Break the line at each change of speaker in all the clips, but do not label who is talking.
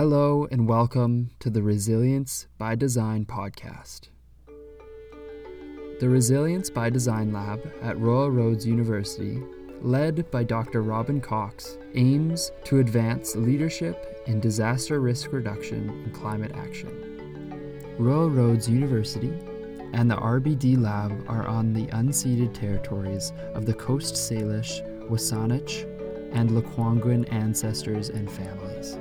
Hello, and welcome to the Resilience by Design podcast. The Resilience by Design Lab at Royal Roads University, led by Dr. Robin Cox, aims to advance leadership in disaster risk reduction and climate action. Royal Roads University and the RBD Lab are on the unceded territories of the Coast Salish, Wasanich, and Lekwungen ancestors and families.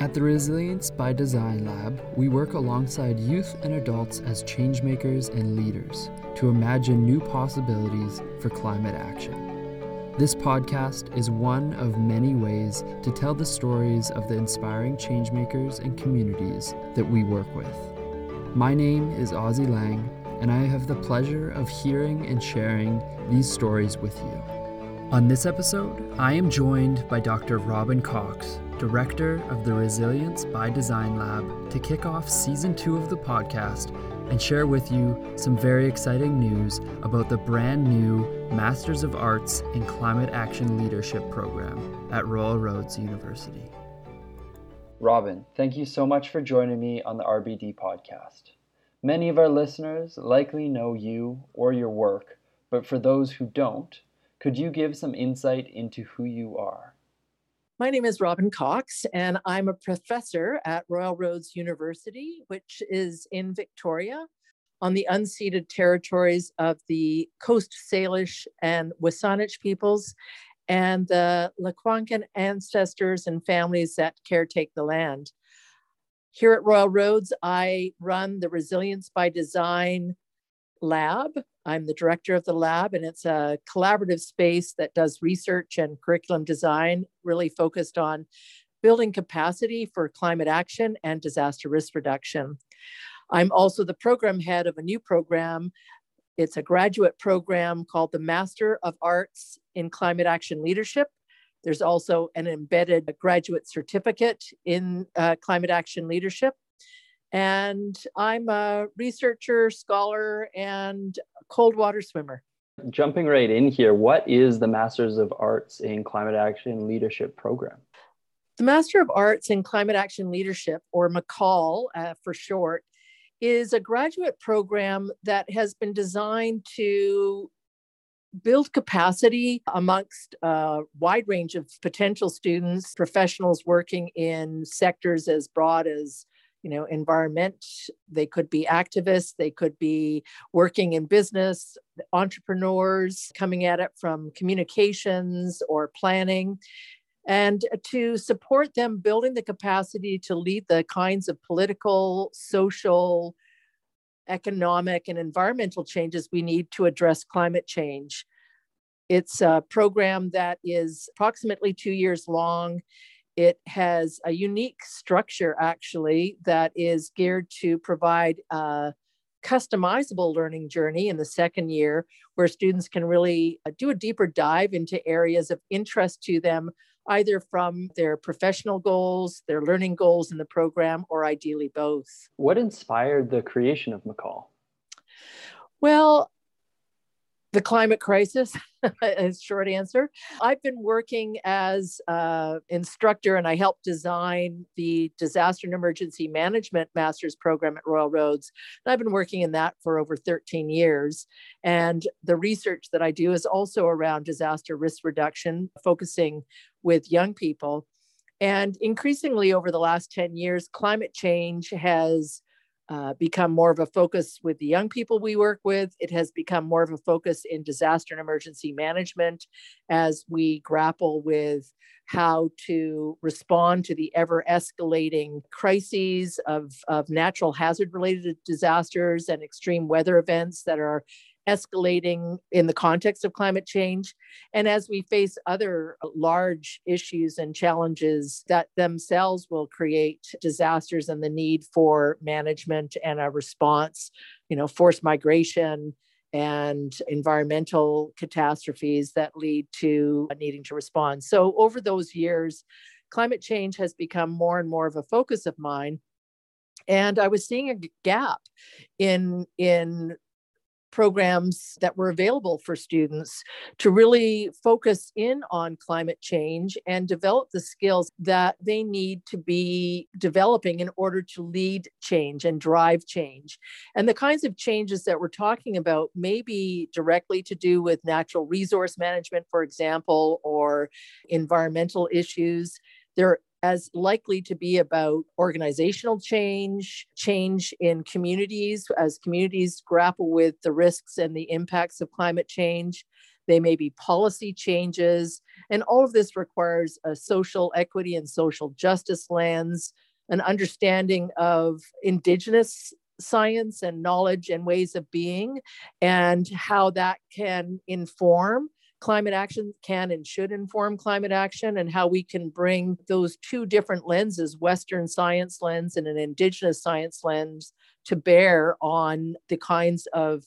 At the Resilience by Design Lab, we work alongside youth and adults as changemakers and leaders to imagine new possibilities for climate action. This podcast is one of many ways to tell the stories of the inspiring changemakers and communities that we work with. My name is Ozzy Lang, and I have the pleasure of hearing and sharing these stories with you. On this episode, I am joined by Dr. Robin Cox, Director of the Resilience by Design Lab, to kick off season two of the podcast and share with you some very exciting news about the brand new Masters of Arts in Climate Action Leadership program at Royal Roads University. Robin, thank you so much for joining me on the RBD podcast. Many of our listeners likely know you or your work, but for those who don't, could you give some insight into who you are?
My name is Robin Cox, and I'm a professor at Royal Roads University, which is in Victoria on the unceded territories of the Coast Salish and Wasanich peoples and the Lekwungen ancestors and families that caretake the land. Here at Royal Roads, I run the Resilience by Design lab. I'm the director of the lab, and it's a collaborative space that does research and curriculum design, really focused on building capacity for climate action and disaster risk reduction. I'm also the program head of a new program. It's a graduate program called the Master of Arts in Climate Action Leadership. There's also an embedded graduate certificate in uh, climate action leadership. And I'm a researcher, scholar, and cold water swimmer.
Jumping right in here, what is the Masters of Arts in Climate Action Leadership program?
The Master of Arts in Climate Action Leadership, or MACAL uh, for short, is a graduate program that has been designed to build capacity amongst a wide range of potential students, professionals working in sectors as broad as you know environment. They could be activists. They could be working in business entrepreneurs coming at it from communications or planning. And to support them building the capacity to lead the kinds of political social economic and environmental changes we need to address climate change. It's a program that is approximately two years long it has a unique structure, actually, that is geared to provide a customizable learning journey in the second year, where students can really uh, do a deeper dive into areas of interest to them, either from their professional goals, their learning goals in the program, or ideally both.
What inspired the creation of MACAL?
Well, the climate crisis is short answer. I've been working as an instructor and i helped design the disaster and emergency management master's program at royal roads. And i've been working in that for over 13 years. And the research that i do is also around disaster risk reduction focusing with young people. And increasingly over the last 10 years climate change has uh, become more of a focus with the young people we work with. It has become more of a focus in disaster and emergency management as we grapple with how to respond to the ever escalating crises of, of natural hazard related disasters and extreme weather events that are escalating in the context of climate change. And as we face other large issues and challenges that themselves will create disasters and the need for management and a response, you know, forced migration and environmental catastrophes that lead to needing to respond. So over those years, climate change has become more and more of a focus of mine and i was seeing a gap in in programs that were available for students to really focus in on climate change and develop the skills that they need to be developing in order to lead change and drive change. And the kinds of changes that we're talking about may be directly to do with natural resource management, for example, or environmental issues. There as likely to be about organizational change, change in communities as communities grapple with the risks and the impacts of climate change. They may be policy changes. And all of this requires a social equity and social justice lens, an understanding of Indigenous science and knowledge and ways of being, and how that can inform climate action can and should inform climate action and how we can bring those two different lenses, Western science lens and an Indigenous science lens, to bear on the kinds of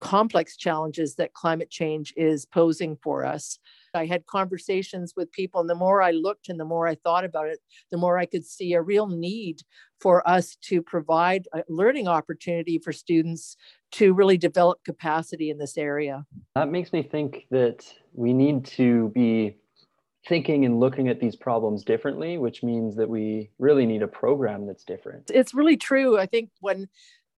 complex challenges that climate change is posing for us. I had conversations with people, and the more I looked and the more I thought about it, the more I could see a real need for us to provide a learning opportunity for students to really develop capacity in this area.
That makes me think that we need to be thinking and looking at these problems differently, which means that we really need a program that's different.
It's really true. I think when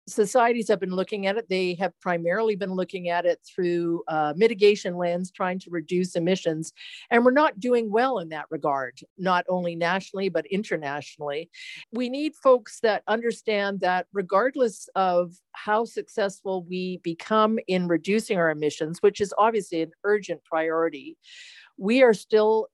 societies have been looking at it. They have primarily been looking at it through uh, mitigation lens, trying to reduce emissions. And we're not doing well in that regard, not only nationally, but internationally. We need folks that understand that regardless of how successful we become in reducing our emissions, which is obviously an urgent priority, we are still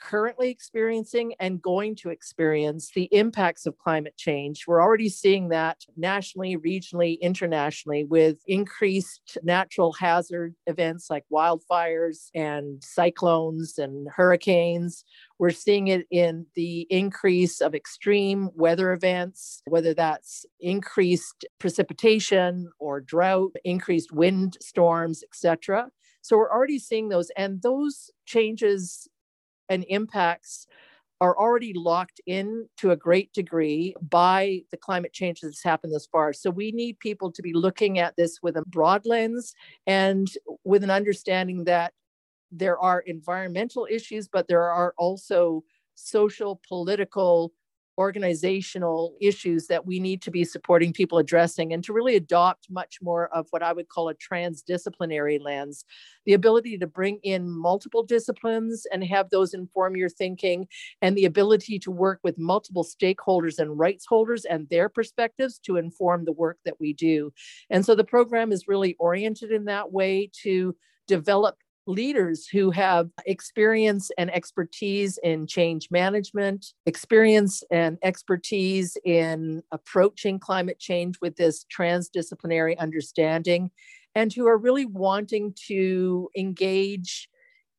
currently experiencing and going to experience the impacts of climate change. We're already seeing that nationally, regionally, internationally with increased natural hazard events like wildfires and cyclones and hurricanes. We're seeing it in the increase of extreme weather events, whether that's increased precipitation or drought, increased wind storms, etc. So we're already seeing those, and those changes and impacts are already locked in to a great degree by the climate change that's happened thus far. So we need people to be looking at this with a broad lens and with an understanding that there are environmental issues, but there are also social, political, organizational issues that we need to be supporting people addressing and to really adopt much more of what I would call a transdisciplinary lens. The ability to bring in multiple disciplines and have those inform your thinking and the ability to work with multiple stakeholders and rights holders and their perspectives to inform the work that we do. And so the program is really oriented in that way to develop leaders who have experience and expertise in change management, experience and expertise in approaching climate change with this transdisciplinary understanding, and who are really wanting to engage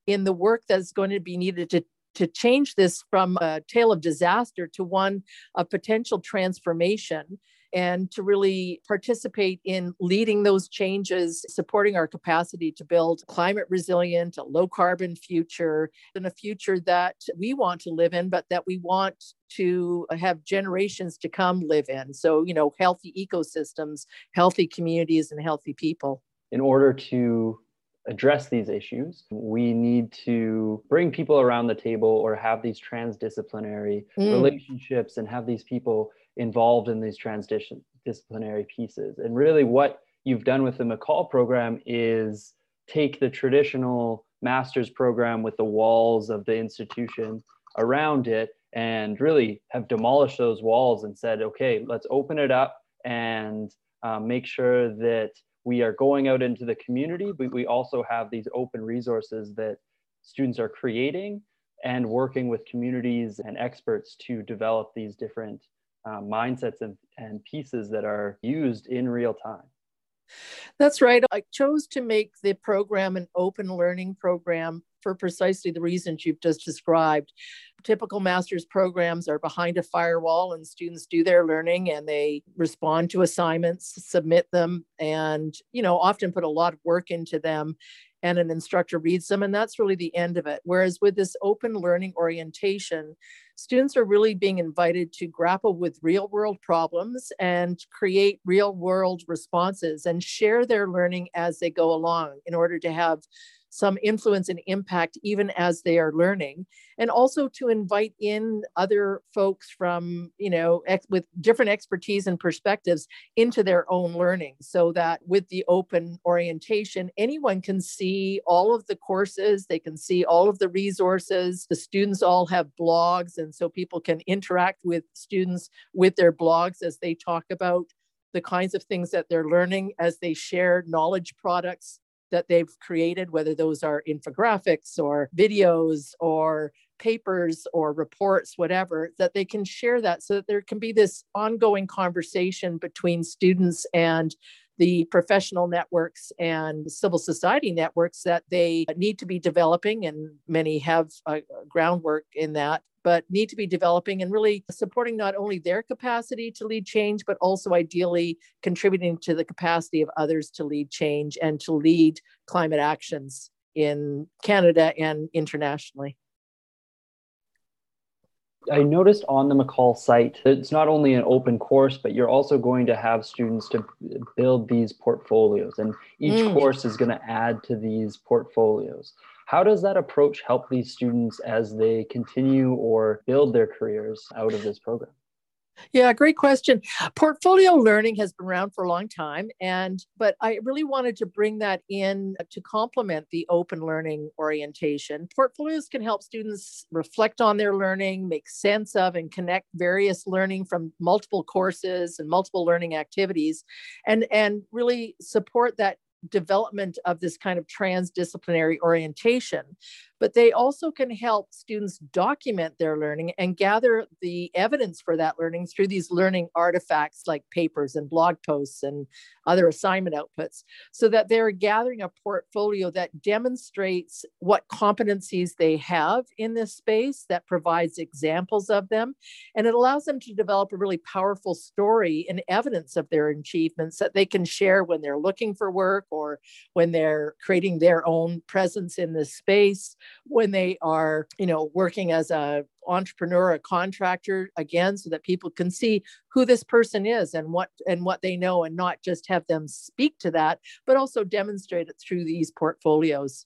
in the work that's going to be needed to to change this from a tale of disaster to one of potential transformation and to really participate in leading those changes, supporting our capacity to build climate resilient, a low carbon future, and a future that we want to live in, but that we want to have generations to come live in. So, you know, healthy ecosystems, healthy communities, and healthy people.
In order to address these issues, we need to bring people around the table or have these transdisciplinary mm. relationships and have these people involved in these transdisciplinary pieces. And really, what you've done with the MACAL program is take the traditional master's program with the walls of the institution around it and really have demolished those walls and said, okay, let's open it up and um, make sure that we are going out into the community, but we also have these open resources that students are creating and working with communities and experts to develop these different uh, mindsets and, and pieces that are used in real time.
That's right. I chose to make the program an open learning program for precisely the reasons you've just described. Typical master's programs are behind a firewall, and students do their learning and they respond to assignments, submit them, and you know often put a lot of work into them. and an instructor reads them and that's really the end of it whereas with this open learning orientation students are really being invited to grapple with real world problems and create real world responses and share their learning as they go along in order to have some influence and impact even as they are learning. And also to invite in other folks from you know ex- with different expertise and perspectives into their own learning so that with the open orientation anyone can see all of the courses they can see all of the resources the students all have blogs and so people can interact with students with their blogs as they talk about the kinds of things that they're learning as they share knowledge products that they've created, whether those are infographics or videos or papers or reports, whatever, that they can share that so that there can be this ongoing conversation between students and the professional networks and civil society networks that they need to be developing, and many have a groundwork in that but need to be developing and really supporting not only their capacity to lead change, but also ideally contributing to the capacity of others to lead change and to lead climate actions in Canada and internationally.
I noticed on the MACAL site that it's not only an open course, but you're also going to have students to build these portfolios, and each mm. course is going to add to these portfolios. How does that approach help these students as they continue or build their careers out of this program?
Yeah, great question. Portfolio learning has been around for a long time and but I really wanted to bring that in to complement the open learning orientation. Portfolios can help students reflect on their learning, make sense of and connect various learning from multiple courses and multiple learning activities and and really support that development of this kind of transdisciplinary orientation but they also can help students document their learning and gather the evidence for that learning through these learning artifacts like papers and blog posts and other assignment outputs so that they're gathering a portfolio that demonstrates what competencies they have in this space that provides examples of them and it allows them to develop a really powerful story and evidence of their achievements that they can share when they're looking for work or when they're creating their own presence in this space when they are, you know, working as a entrepreneur, a contractor, again, so that people can see who this person is and what and what they know, and not just have them speak to that, but also demonstrate it through these portfolios.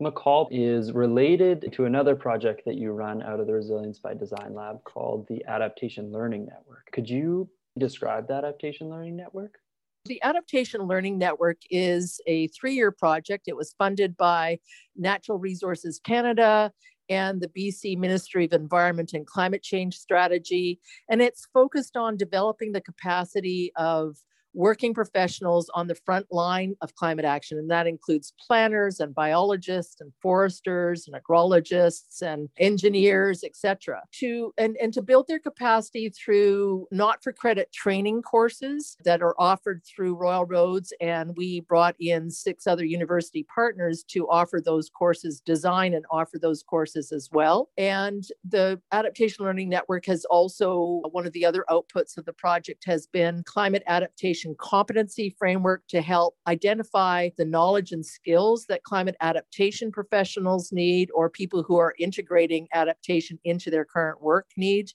MACAL is related to another project that you run out of the Resilience by Design Lab called the Adaptation Learning Network. Could you describe the Adaptation Learning Network?
The Adaptation Learning Network is a three year project. It was funded by Natural Resources Canada and the BC Ministry of Environment and Climate Change Strategy. And it's focused on developing the capacity of working professionals on the front line of climate action. And that includes planners and biologists and foresters and agrologists and engineers, et cetera, to and, and to build their capacity through not-for-credit training courses that are offered through Royal Roads. And we brought in six other university partners to offer those courses, design and offer those courses as well. And the Adaptation Learning Network has also, one of the other outputs of the project has been climate adaptation adaptation competency framework to help identify the knowledge and skills that climate adaptation professionals need or people who are integrating adaptation into their current work need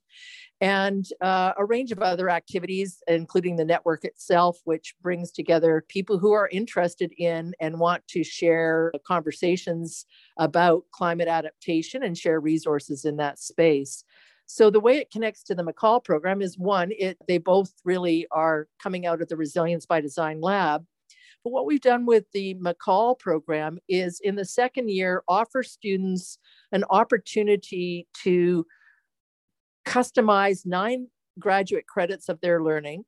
and uh, a range of other activities, including the network itself, which brings together people who are interested in and want to share conversations about climate adaptation and share resources in that space. So the way it connects to the MACAL program is one, it they both really are coming out of the Resilience by Design lab. But what we've done with the MACAL program is in the second year offer students an opportunity to customize nine graduate credits of their learning.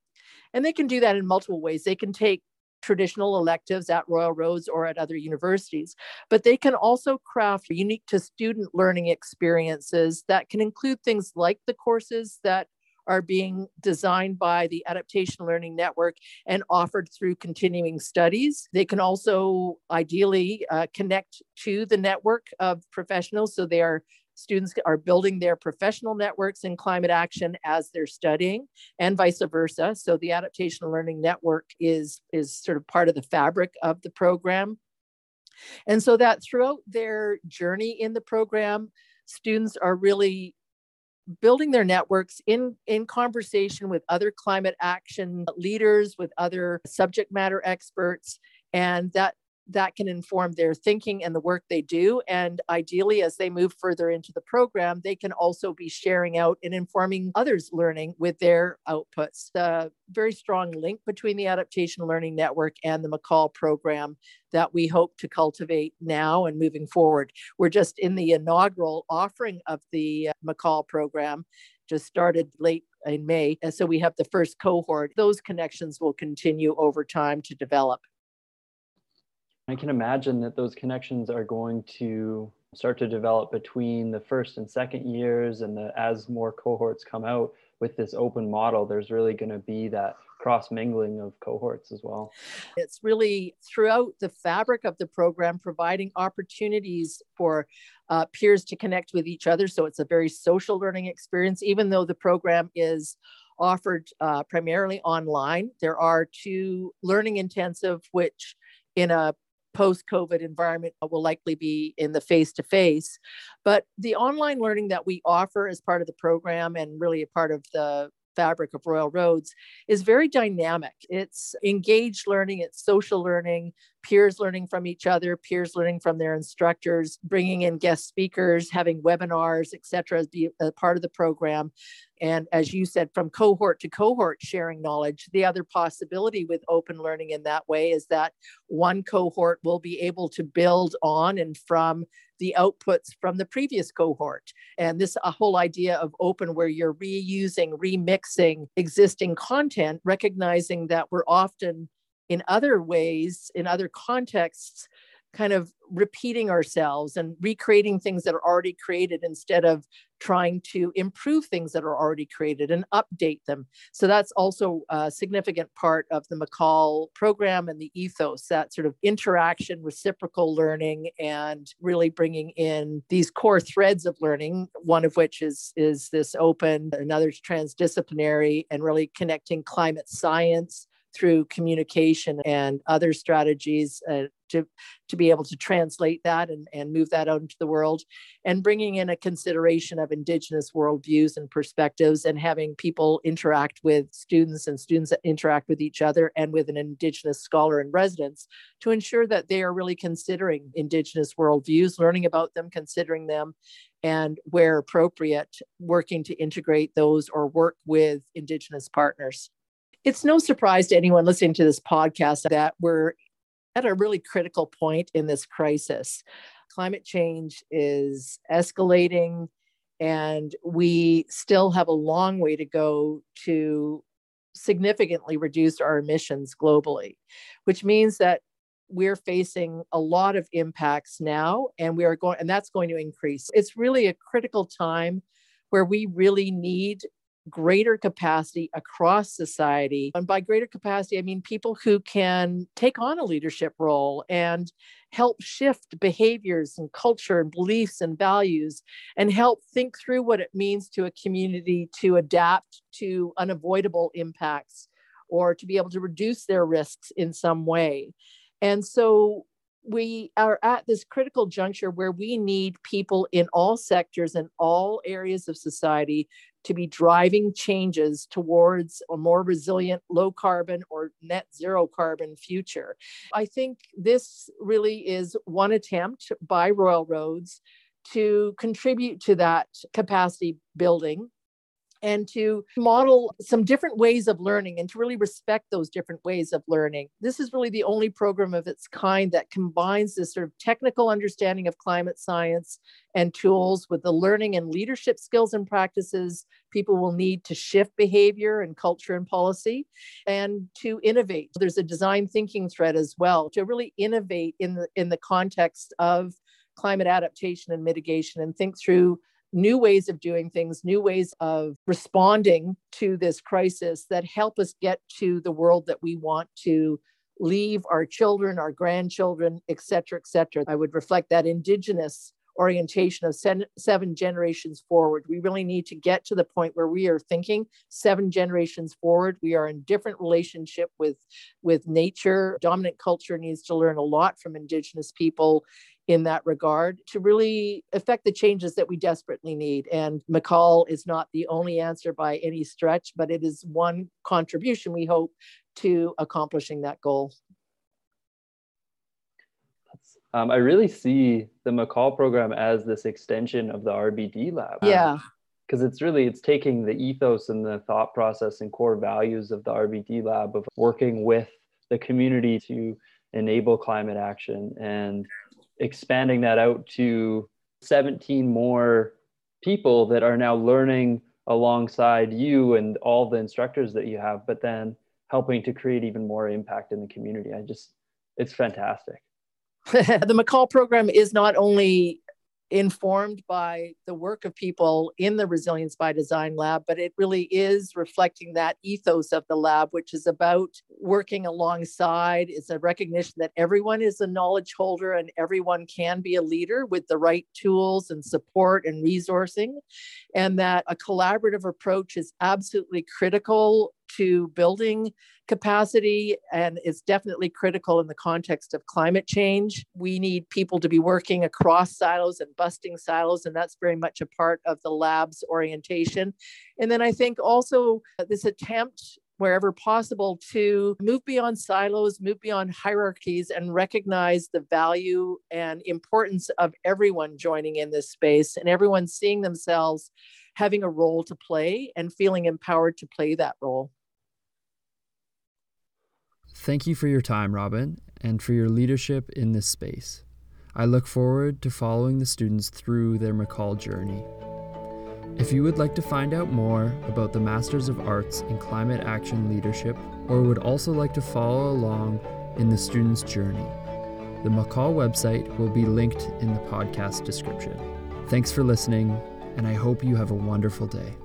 And they can do that in multiple ways. They can take traditional electives at Royal Roads or at other universities, but they can also craft unique to student learning experiences that can include things like the courses that are being designed by the Adaptation Learning Network and offered through continuing studies. They can also ideally uh, connect to the network of professionals so they are students are building their professional networks in climate action as they're studying and vice versa. So the adaptation learning network is, is sort of part of the fabric of the program. And so that throughout their journey in the program, students are really building their networks in in conversation with other climate action leaders with other subject matter experts and that that can inform their thinking and the work they do. And ideally, as they move further into the program, they can also be sharing out and informing others' learning with their outputs. The very strong link between the Adaptation Learning Network and the MACAL program that we hope to cultivate now and moving forward. We're just in the inaugural offering of the uh, MACAL program just started late in May. And so we have the first cohort. Those connections will continue over time to develop.
I can imagine that those connections are going to start to develop between the first and second years and the, as more cohorts come out with this open model there's really going to be that cross mingling of cohorts as well.
It's really throughout the fabric of the program providing opportunities for uh, peers to connect with each other. So it's a very social learning experience. Even though the program is offered uh, primarily online there are two learning intensive which in a post COVID environment will likely be in the face to face. But the online learning that we offer as part of the program and really a part of the fabric of Royal Roads is very dynamic. It's engaged learning, it's social learning, peers learning from each other, peers learning from their instructors, bringing in guest speakers, having webinars, et cetera, as be a part of the program. And as you said, from cohort to cohort sharing knowledge, the other possibility with open learning in that way is that one cohort will be able to build on and from the outputs from the previous cohort. And this a whole idea of open where you're reusing, remixing existing content, recognizing that we're often in other ways, in other contexts, kind of repeating ourselves and recreating things that are already created instead of trying to improve things that are already created and update them. So that's also a significant part of the MACAL program and the ethos, that sort of interaction, reciprocal learning, and really bringing in these core threads of learning, one of which is, is this open, another is transdisciplinary, and really connecting climate science through communication and other strategies uh, to, to be able to translate that and, and move that out into the world and bringing in a consideration of indigenous worldviews and perspectives and having people interact with students and students interact with each other and with an indigenous scholar in residence to ensure that they are really considering indigenous worldviews learning about them considering them and where appropriate working to integrate those or work with indigenous partners it's no surprise to anyone listening to this podcast that we're at a really critical point in this crisis. Climate change is escalating, and we still have a long way to go to significantly reduce our emissions globally, which means that we're facing a lot of impacts now and we are going and that's going to increase it's really a critical time where we really need greater capacity across society. And by greater capacity, I mean people who can take on a leadership role and help shift behaviors and culture and beliefs and values and help think through what it means to a community to adapt to unavoidable impacts or to be able to reduce their risks in some way. And so we are at this critical juncture where we need people in all sectors and all areas of society to be driving changes towards a more resilient, low carbon or net zero carbon future. I think this really is one attempt by Royal Roads to contribute to that capacity building and to model some different ways of learning and to really respect those different ways of learning. This is really the only program of its kind that combines this sort of technical understanding of climate science and tools with the learning and leadership skills and practices people will need to shift behavior and culture and policy and to innovate. There's a design thinking thread as well to really innovate in the in the context of climate adaptation and mitigation and think through new ways of doing things, new ways of responding to this crisis that help us get to the world that we want to leave our children, our grandchildren, et cetera, et cetera. I would reflect that Indigenous orientation of seven generations forward. We really need to get to the point where we are thinking seven generations forward. We are in different relationship with, with nature. Dominant culture needs to learn a lot from Indigenous people in that regard to really affect the changes that we desperately need. And MACAL is not the only answer by any stretch, but it is one contribution we hope to accomplishing that goal.
Um, I really see the MACAL program as this extension of the RBD lab.
Yeah.
Because it's really it's taking the ethos and the thought process and core values of the RBD lab of working with the community to enable climate action and expanding that out to 17 more people that are now learning alongside you and all the instructors that you have, but then helping to create even more impact in the community. I just, it's fantastic.
the MACAL program is not only informed by the work of people in the Resilience by Design lab, but it really is reflecting that ethos of the lab, which is about working alongside. It's a recognition that everyone is a knowledge holder and everyone can be a leader with the right tools and support and resourcing, and that a collaborative approach is absolutely critical to building capacity and it's definitely critical in the context of climate change. We need people to be working across silos and busting silos, and that's very much a part of the lab's orientation. And then I think also this attempt wherever possible to move beyond silos, move beyond hierarchies, and recognize the value and importance of everyone joining in this space and everyone seeing themselves having a role to play and feeling empowered to play that role.
Thank you for your time, Robin, and for your leadership in this space. I look forward to following the students through their MACAL journey. If you would like to find out more about the Masters of Arts in Climate Action Leadership, or would also like to follow along in the students' journey, the MACAL website will be linked in the podcast description. Thanks for listening, and I hope you have a wonderful day.